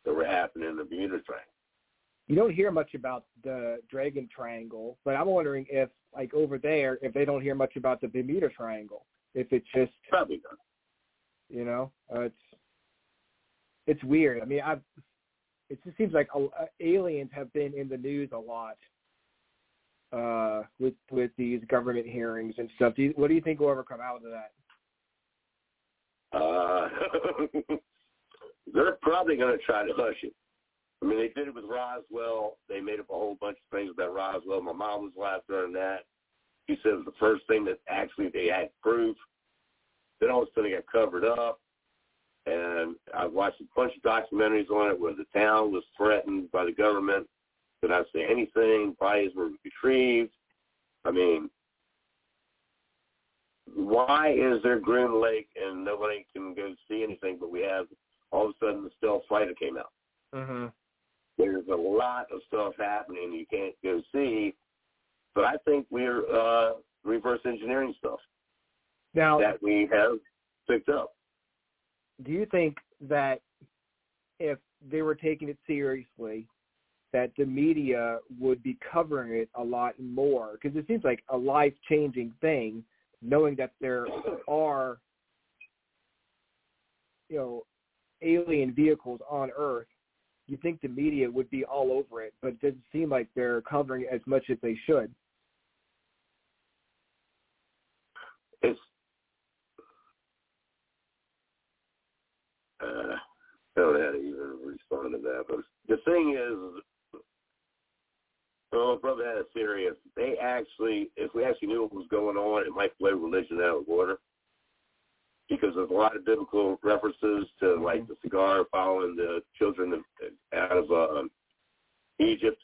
Speaker 1: that were happening in the Bermuda Triangle.
Speaker 3: You don't hear much about the Dragon Triangle, but I'm wondering if, like over there, if they don't hear much about the Bermuda Triangle, if it's just,
Speaker 1: Probably not.
Speaker 3: you know, uh, it's it's weird. I mean, I've it just seems like uh, aliens have been in the news a lot uh, with with these government hearings and stuff. Do you, what do you think will ever come out of that?
Speaker 1: Uh, (laughs) they're probably going to try to hush it. I mean, they did it with Roswell. They made up a whole bunch of things about Roswell. My mom was laughing on that. She said it was the first thing that actually they had proof. Then all of a sudden it got covered up. And I watched a bunch of documentaries on it where the town was threatened by the government to not say anything. Bodies were retrieved. I mean, why is there Groom Lake and nobody can go see anything, but we have all of a sudden the stealth fighter came out.
Speaker 3: Mm-hmm.
Speaker 1: There's a lot of stuff happening you can't go see, but I think we're uh, reverse engineering stuff
Speaker 3: Now,
Speaker 1: that we have picked up.
Speaker 3: Do you think that if they were taking it seriously, that the media would be covering it a lot more? Because it seems like a life-changing thing, knowing that there are, you know, alien vehicles on Earth. You think the media would be all over it, but it doesn't seem like they're covering it as much as they should.
Speaker 1: It's uh, I don't know how to even respond to that, but the thing is, well, my brother had a. If they actually, if we actually knew what was going on, it might blow religion out of water. Because there's a lot of biblical references to like the cigar following the children out of uh, Egypt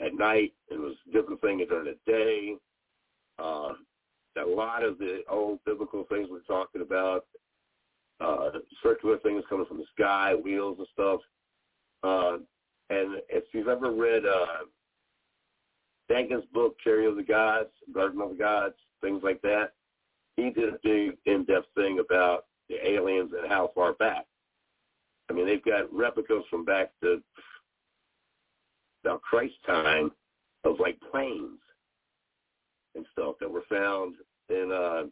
Speaker 1: at night. It was a different thing during the day. Uh, a lot of the old biblical things we're talking about, uh, circular things coming from the sky, wheels and stuff. Uh, and if you've ever read uh, Dankin's book, Chariot of the Gods, Garden of the Gods, things like that, he did a big in-depth thing about the aliens and how far back. I mean, they've got replicas from back to about Christ time of like planes and stuff that were found in uh,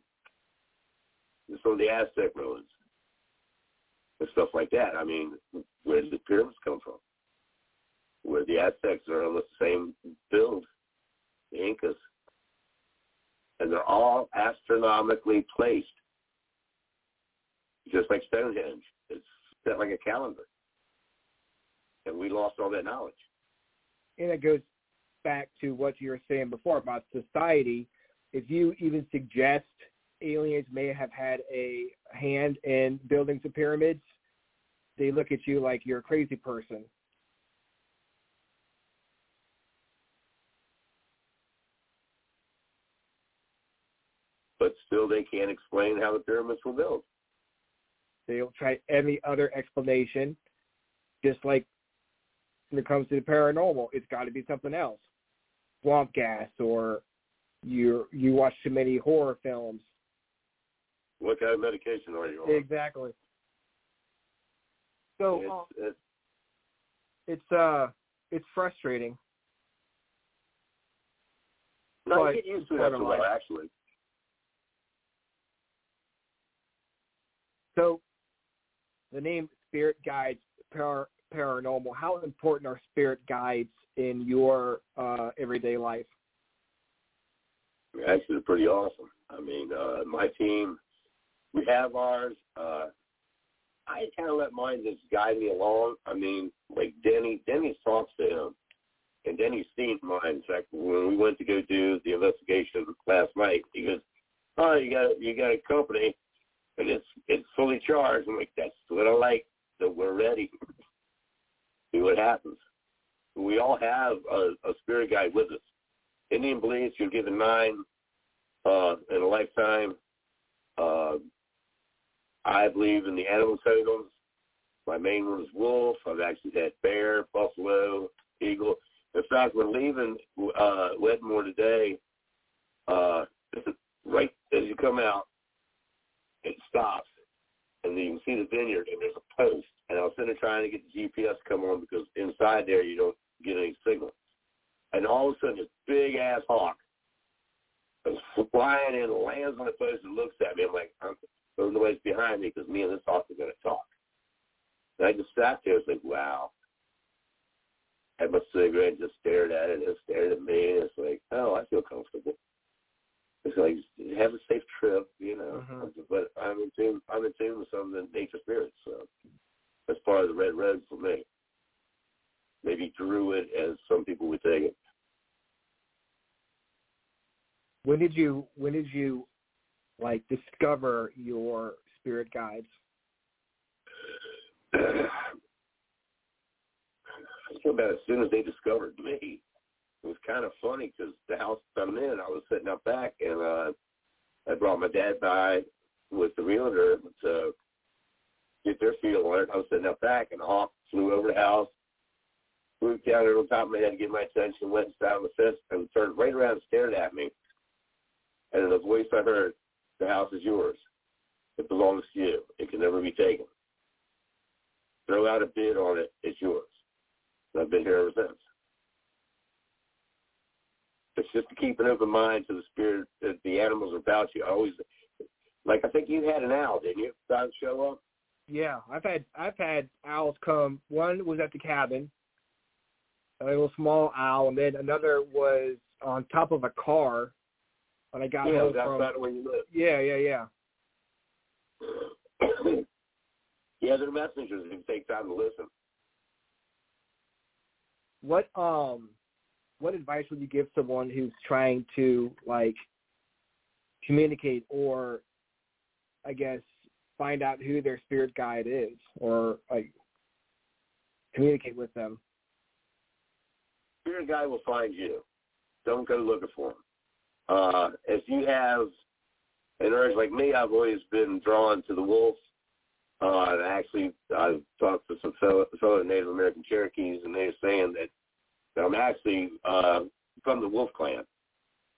Speaker 1: some of the Aztec ruins and stuff like that. I mean, where did the pyramids come from? Where the Aztecs are on the same build, the Incas. And they're all astronomically placed, just like Stonehenge. It's set like a calendar. And we lost all that knowledge.
Speaker 3: and it goes back to what you were saying before about society. If you even suggest aliens may have had a hand in building the pyramids, they look at you like you're a crazy person.
Speaker 1: But still, they can't explain how the pyramids were built.
Speaker 3: They'll try any other explanation, just like when it comes to the paranormal, it's got to be something else, swamp gas, or you you watch too many horror films.
Speaker 1: What kind of medication are you on?
Speaker 3: Exactly. So
Speaker 1: It's,
Speaker 3: uh,
Speaker 1: it's,
Speaker 3: it's uh it's frustrating.
Speaker 1: no,
Speaker 3: but
Speaker 1: get used to it after while, actually.
Speaker 3: So the name Spirit Guides par- Paranormal, how important are spirit guides in your uh, everyday life?
Speaker 1: Actually, they're pretty awesome. I mean, uh, my team, we have ours. Uh, I kind of let mine just guide me along. I mean, like Denny, Denny talks to him, and Denny's seen mine. In fact, when we went to go do the investigation last night, he goes, "Oh, you got you got a company, and it's it's fully charged." I'm like, "That's what I like. That we're ready. See what happens." We all have a, a spirit guide with us. Indian beliefs, you're given nine uh, in a lifetime. Uh, I believe in the animal totems. My main one is wolf. I've actually had bear, buffalo, eagle. In fact, we're leaving uh, Wedmore today. Uh, right as you come out, it stops, and you can see the vineyard, and there's a post. And I was sitting there trying to get the GPS to come on because inside there you don't get any signal. And all of a sudden, this big ass hawk goes flying in, lands on the post, and looks at me. I'm like, I'm, there's nobody's behind me because me and this hawk are going to talk. And I just sat there. It's like, wow. I light my cigarette and just stared at it and it stared at me and it's like, oh, I feel comfortable. It's like have a safe trip, you know.
Speaker 3: Mhm.
Speaker 1: But I'm in tune. I'm in tune with some of the nature spirits. So that's part of the red red for me. Maybe druid, as some people would take it.
Speaker 3: When did you when did you like discover your spirit guides?
Speaker 1: I feel about as soon as they discovered me. It was kind of funny because the house I'm in, I was sitting up back, and uh, I brought my dad by with the realtor to get their feel on it. I was sitting up back, and hawk flew over the house, flew down there on top of my head to get my attention, went on the fence, and turned right around and stared at me. And the voice I heard, the house is yours. It belongs to you. It can never be taken. Throw out a bid on it. It's yours. And I've been here ever since. It's just to keep an open mind to the spirit that the animals are about you. I always, like I think you had an owl, didn't you? That show up.
Speaker 3: Yeah, I've had I've had owls come. One was at the cabin, a little small owl, and then another was on top of a car when I got
Speaker 1: yeah, was
Speaker 3: from.
Speaker 1: where you live.
Speaker 3: Yeah, yeah, yeah. (clears throat)
Speaker 1: yeah, they're messengers. It take time to listen.
Speaker 3: What um, what advice would you give someone who's trying to like communicate or, I guess, find out who their spirit guide is or like communicate with them?
Speaker 1: Spirit guide will find you. Don't go looking for him. Uh, if you have an urge like me, I've always been drawn to the wolf. Uh, and actually, I've talked to some fellow, fellow Native American Cherokees, and they're saying that, I'm actually uh, from the Wolf Clan,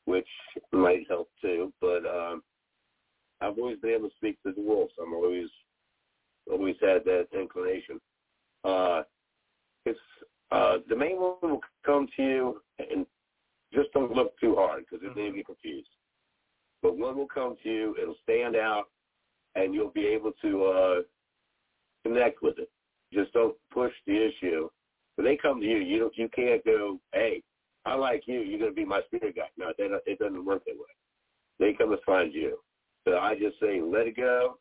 Speaker 1: which might help too. But um, I've always been able to speak to the wolves. I'm always always had that inclination. Uh, it's uh, the main one will come to you, and just don't look too hard because then you get confused. But one will come to you, it'll stand out, and you'll be able to uh, connect with it. Just don't push the issue. When they come to you, you don't, you can't go, hey, I like you. You're going to be my spirit guide. No, don't, it doesn't work that way. They come to find you. So I just say, let it go.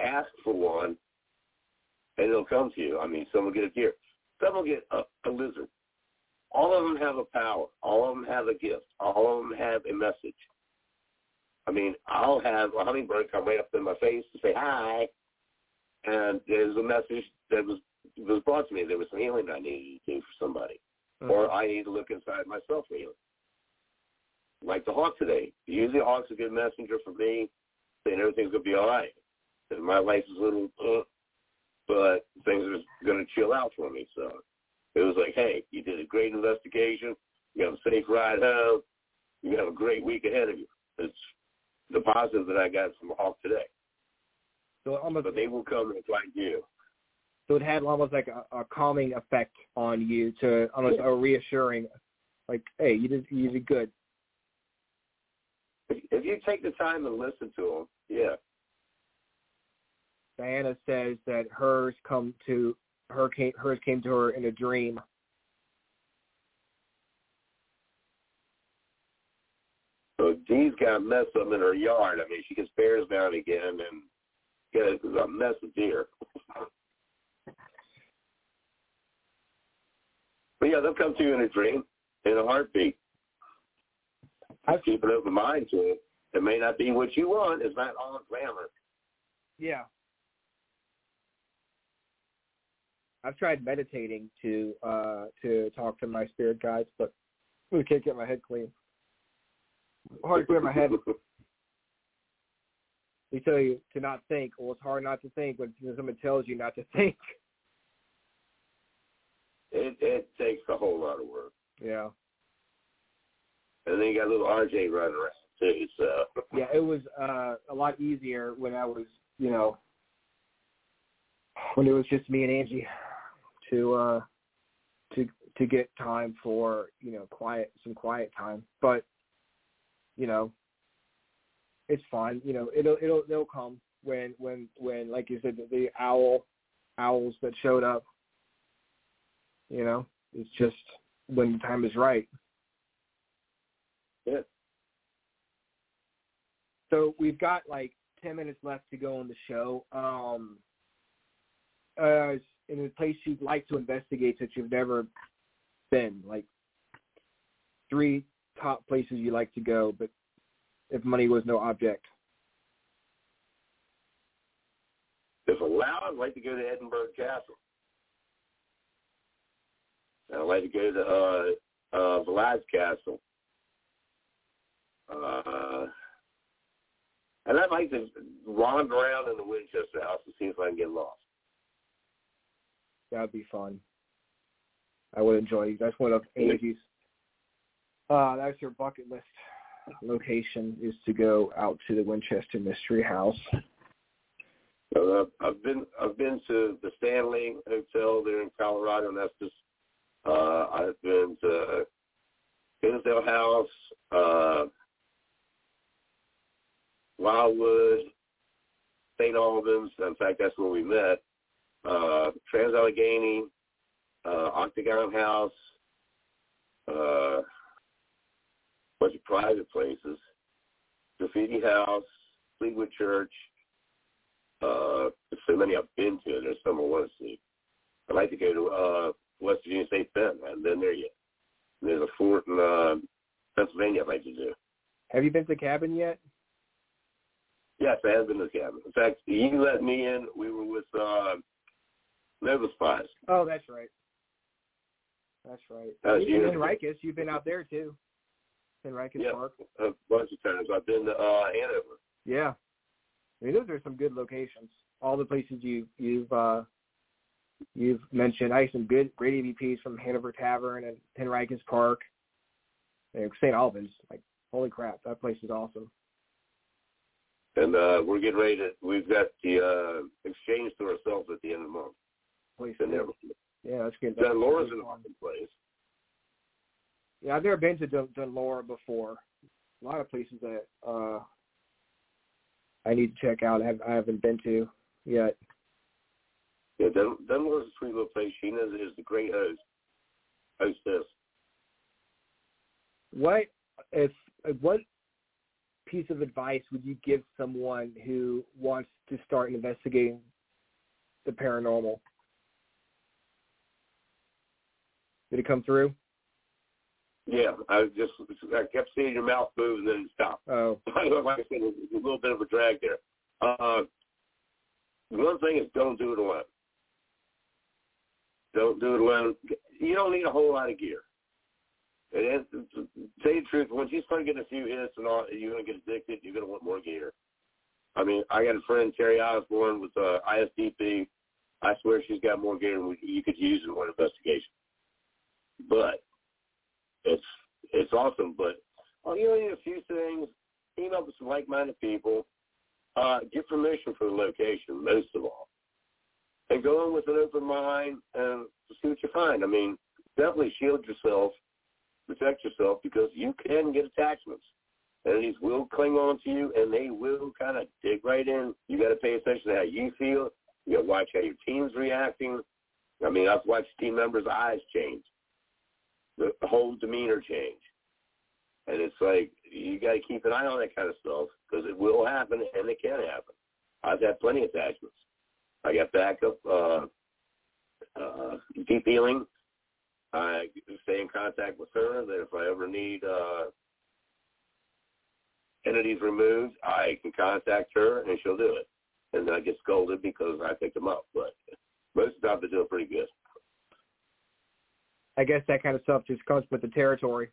Speaker 1: Ask for one, and it'll come to you. I mean, some will get a deer. Some will get a, a lizard. All of them have a power. All of them have a gift. All of them have a message. I mean, I'll have a hummingbird come right up in my face to say hi, and there's a message that was was brought to me. There was some healing I needed to do for somebody,
Speaker 3: Mhm.
Speaker 1: or I need to look inside myself for healing. Like the hawk today. Usually, a hawk's a good messenger for me, saying everything's gonna be all right. And my life is a little, uh, but things are gonna chill out for me. So it was like, hey, you did a great investigation. You have a safe ride home. You have a great week ahead of you. It's the positive that I got from Hawk today.
Speaker 3: So almost
Speaker 1: But they will come and find you.
Speaker 3: so it had almost like a, a calming effect on you to almost a reassuring, like, hey, you did you did good.
Speaker 1: If, if you take the time to listen to them, yeah.
Speaker 3: Diana says that hers come to her came, hers came to her in a dream.
Speaker 1: So Dee's got a mess up in her yard. I mean, she gets bears down again and got a mess of deer. but yeah, they'll come to you in a dream, in a heartbeat.
Speaker 3: I've-
Speaker 1: keep an open mind to it. It may not be what you want. It's not all glamour.
Speaker 3: Yeah. I've tried meditating to uh to talk to my spirit guides, but I can't get my head clean. Hard to clear my head. (laughs) They tell you to not think. Well, it's hard not to think when someone tells you not to think.
Speaker 1: It it takes a whole lot of work.
Speaker 3: Yeah.
Speaker 1: And then you got little RJ running around too. So (laughs)
Speaker 3: Yeah, it was uh a lot easier when I was, you know, when it was just me and Angie to uh to to get time for, you know, quiet some quiet time. But you know, it's fine. You know, it'll it'll it'll come when when when like you said the, the owl owls that showed up. You know, It's just when the time is right.
Speaker 1: Yeah.
Speaker 3: So we've got like ten minutes left to go on the show. Um, uh, in a place you'd like to investigate that you've never been, like three top places you like to go, but if money was no object.
Speaker 1: If allowed, I'd like to go to Edinburgh Castle. I'd like to go to uh, uh, Vlad's Castle. Uh, and I'd like to wander around in the Winchester House to see if I can get lost.
Speaker 3: That would be fun. I would enjoy. That's one of Angie's. Uh, that's your bucket list location is to go out to the Winchester Mystery House.
Speaker 1: Uh, I've been I've been to the Stanley Hotel there in Colorado, and that's just uh, I've been to Hinsdale House, uh, Wildwood, St. Albans. In fact, that's where we met. Uh, Trans Allegheny, uh, Octagon House, uh, bunch of private places, Graffiti House, Fleetwood Church. Uh, there's so many I've been to. There's some I want to see. I'd like to go to uh, West Virginia State Pen. I haven't been there yet. And there's a fort in uh, Pennsylvania I'd like to do.
Speaker 3: Have you been to the cabin yet?
Speaker 1: Yes, I have been to the cabin. In fact, you let me in. We were with uh, Nova Spies.
Speaker 3: Oh, that's right. That's right.
Speaker 1: Was
Speaker 3: Even
Speaker 1: years
Speaker 3: in. Rikers, you've been out there too. In Rikers
Speaker 1: Yeah.
Speaker 3: Park.
Speaker 1: A bunch of times. I've been to uh, Hanover.
Speaker 3: Yeah. I mean, those are some good locations. All the places you you've uh, you've mentioned. I had some good great EVPs from Hanover Tavern and Henricus Park, and St. Albans. Like, holy crap, that place is awesome.
Speaker 1: And uh, we're getting ready to, we've got the uh, exchange to ourselves at the end of the month.
Speaker 3: Place
Speaker 1: Been there
Speaker 3: is-
Speaker 1: before.
Speaker 3: yeah, that's good.
Speaker 1: Dun Laura's
Speaker 3: That's
Speaker 1: an
Speaker 3: fun.
Speaker 1: awesome place.
Speaker 3: Yeah, I've never been to Dun, Dun Laura before. A lot of places that uh, I need to check out. I, have, I haven't been to yet.
Speaker 1: Yeah, Dun, Dun Laura's a sweet little place. Sheena is, is the great host, hostess.
Speaker 3: What if what piece of advice would you give someone who wants to start investigating the paranormal? Did it come through?
Speaker 1: Yeah, I just, I kept seeing your mouth move and then it stopped.
Speaker 3: Oh, (laughs)
Speaker 1: like I said, there's a little bit of a drag there. Uh, one thing is don't do it alone. Don't do it alone. You don't need a whole lot of gear. And to to tell you the truth, once you start getting a few hits and all, you're going to get addicted. You're going to want more gear. I mean, I got a friend, Terry Osborne, with uh, ISDP. I swear she's got more gear than you could use in one investigation. But it's it's awesome. But oh, you only need a few things. Team up with some like-minded people. Uh, get permission for the location, most of all. And go in with an open mind and see what you find. I mean, definitely shield yourself, protect yourself, because you can get attachments. Entities will cling on to you, and they will kind of dig right in. You got to pay attention to how you feel. You got to watch how your team's reacting. I mean, I've watched team members' eyes change, the whole demeanor change. And it's like you got to keep an eye on that kind of stuff because it will happen and it can happen. I've had plenty of attachments. I got backup, uh, uh, deep healing. I stay in contact with her that if I ever need uh, entities removed, I can contact her and she'll do it. And I get scolded because I picked them up. But most of the time they're doing pretty good.
Speaker 3: I guess that kind of stuff just comes with the territory.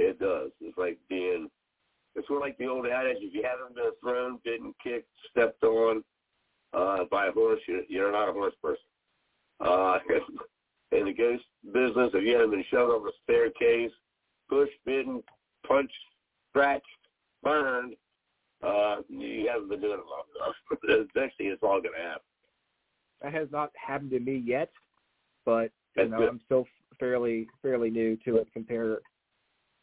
Speaker 1: It does. It's like being, it's sort of like the old adage, if you haven't been thrown, bitten, kicked, stepped on uh, by a horse, you're, you're not a horse person. Uh, (laughs) in the ghost business, if you haven't been shoved over a staircase, pushed, bitten, punched, scratched, burned, uh, you haven't been doing it long enough. (laughs) Eventually, it's all going to happen.
Speaker 3: That has not happened to me yet, but you know. I'm still fairly fairly new to it compared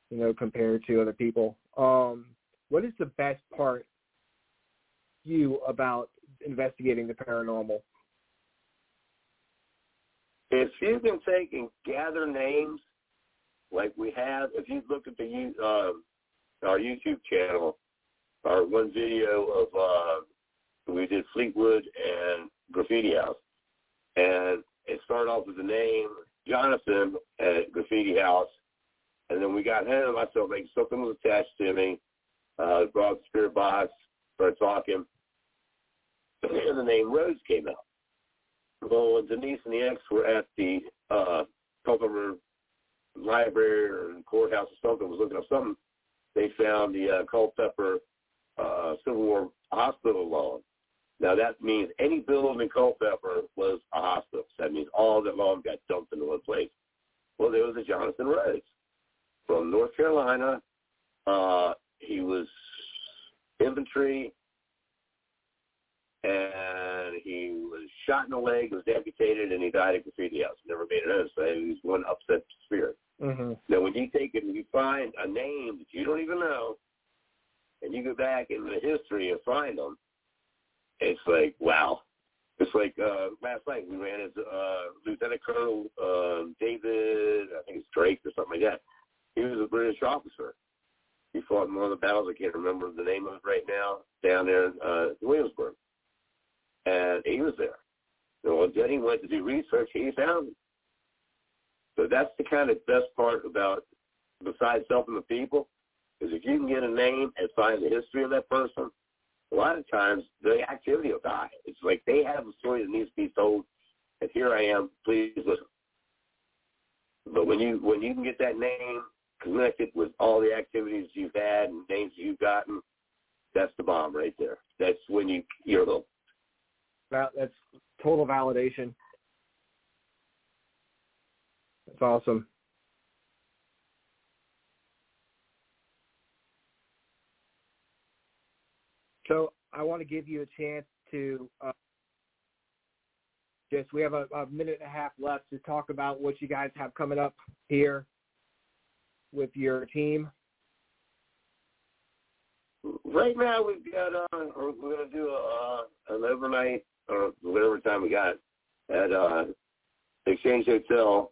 Speaker 3: you know compared to other people. Um, what is the best part you about investigating the paranormal?
Speaker 1: if you can take and gather names like we have, if you look at the uh, our YouTube channel, our one video of uh, we did Fleetwood and Graffiti House, and it started off with the name Jonathan at Graffiti House, and then we got him. I felt like something was attached to me. Uh, brought the spirit box, started talking, (clears throat) and the name Rhodes came out. Well, when Denise and the ex were at the uh, Culpeper Library or courthouse or something, was looking up something, they found the uh, Culpeper uh, Civil War hospital lawn. Now that means any building in Culpeper was a hospital. That means all that lawn got dumped into one place. Well, there was a Jonathan Rhodes from North Carolina. Uh, he was infantry and he was shot in the leg, was amputated, and he died at graffiti house. Never made it home, so he was one upset spirit.
Speaker 3: Mm-hmm.
Speaker 1: Now, when you take it and you find a name that you don't even know, and you go back in the history and find them, it's like, wow. It's like uh, last night we ran into uh, Lieutenant Colonel uh, David, I think it's Drake or something like that. He was a British officer. He fought in one of the battles. I can't remember the name of it right now. Down there in uh, Williamsburg and he was there. So when Denny went to do research, he found him. So that's the kind of best part about, besides helping the people, is if you can get a name and find the history of that person, a lot of times the activity will die. It's like they have a story that needs to be told, and here I am, please listen. But when you when you can get that name connected with all the activities you've had and names you've gotten, that's the bomb right there. That's when you you're the
Speaker 3: that that's total validation. That's awesome. So I want to give you a chance to uh, just we have a, a minute and a half left to talk about what you guys have coming up here with your team.
Speaker 1: Right now we've got uh, we're going to do a, uh, an overnight or whatever time we got at uh, Exchange Hotel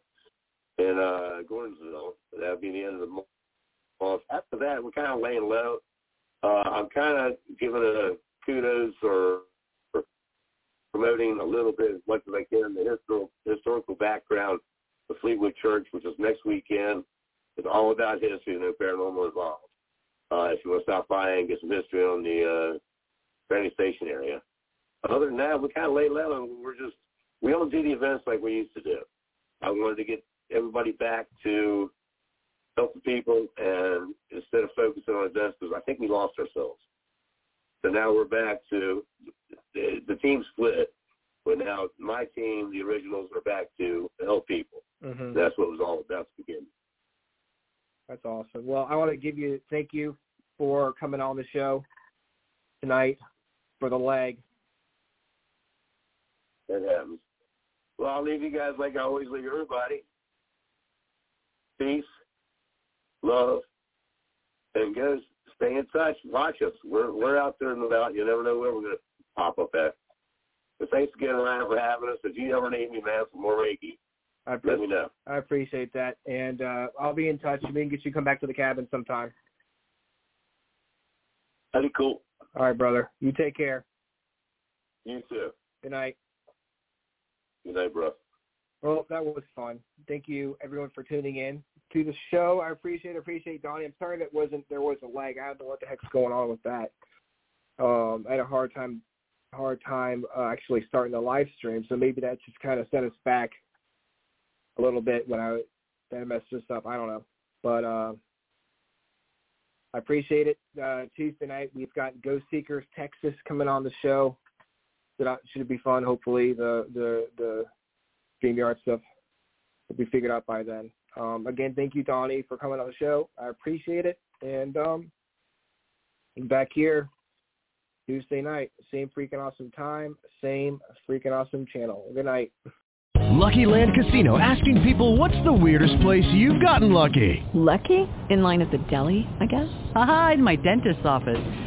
Speaker 1: in uh, Gordonsville. That'll be the end of the month. After that, we're kind of laying low. Uh, I'm kind of giving a kudos or, or promoting a little bit as much as I can the historical, historical background of Fleetwood Church, which is next weekend. It's all about history, no paranormal involved. Uh, if you want to stop by and get some history on the uh, Brandy Station area other than that, we kind of lay low and we're just we don't do the events like we used to do. I wanted to get everybody back to help the people and instead of focusing on because I think we lost ourselves. So now we're back to the, the team split, but now my team, the originals, are back to help people.
Speaker 3: Mm-hmm.
Speaker 1: That's what it was all about to begin.
Speaker 3: That's awesome. Well, I want to give you thank you for coming on the show tonight for the leg.
Speaker 1: That happens. Well, I'll leave you guys like I always leave everybody. Peace, love, and guys, stay in touch. Watch us. We're we're out there and about. You never know where we're gonna pop up at. But thanks again, Ryan, for having us. If you ever need me, man, for more Reiki,
Speaker 3: I
Speaker 1: let me know.
Speaker 3: I appreciate that, and uh, I'll be in touch. We can get you come back to the cabin sometime.
Speaker 1: That'd be cool.
Speaker 3: All right, brother. You take care.
Speaker 1: You too.
Speaker 3: Good night.
Speaker 1: Good night, bro.
Speaker 3: Well, that was fun. Thank you, everyone, for tuning in to the show. I appreciate it. Appreciate Donnie. I'm sorry that wasn't there was a lag. I don't know what the heck's going on with that. Um, I had a hard time, hard time uh, actually starting the live stream. So maybe that just kind of set us back a little bit when I that messed us up. I don't know, but uh, I appreciate it. Uh, Tuesday night we've got Ghost Seekers Texas coming on the show that should be fun. Hopefully, the the the StreamYard stuff will be figured out by then. Um, again, thank you, Donnie, for coming on the show. I appreciate it. And um, back here Tuesday night, same freaking awesome time, same freaking awesome channel. Good night.
Speaker 4: Lucky Land Casino asking people what's the weirdest place you've gotten lucky?
Speaker 5: Lucky? In line at the deli, I guess?
Speaker 6: Aha, in my dentist's office.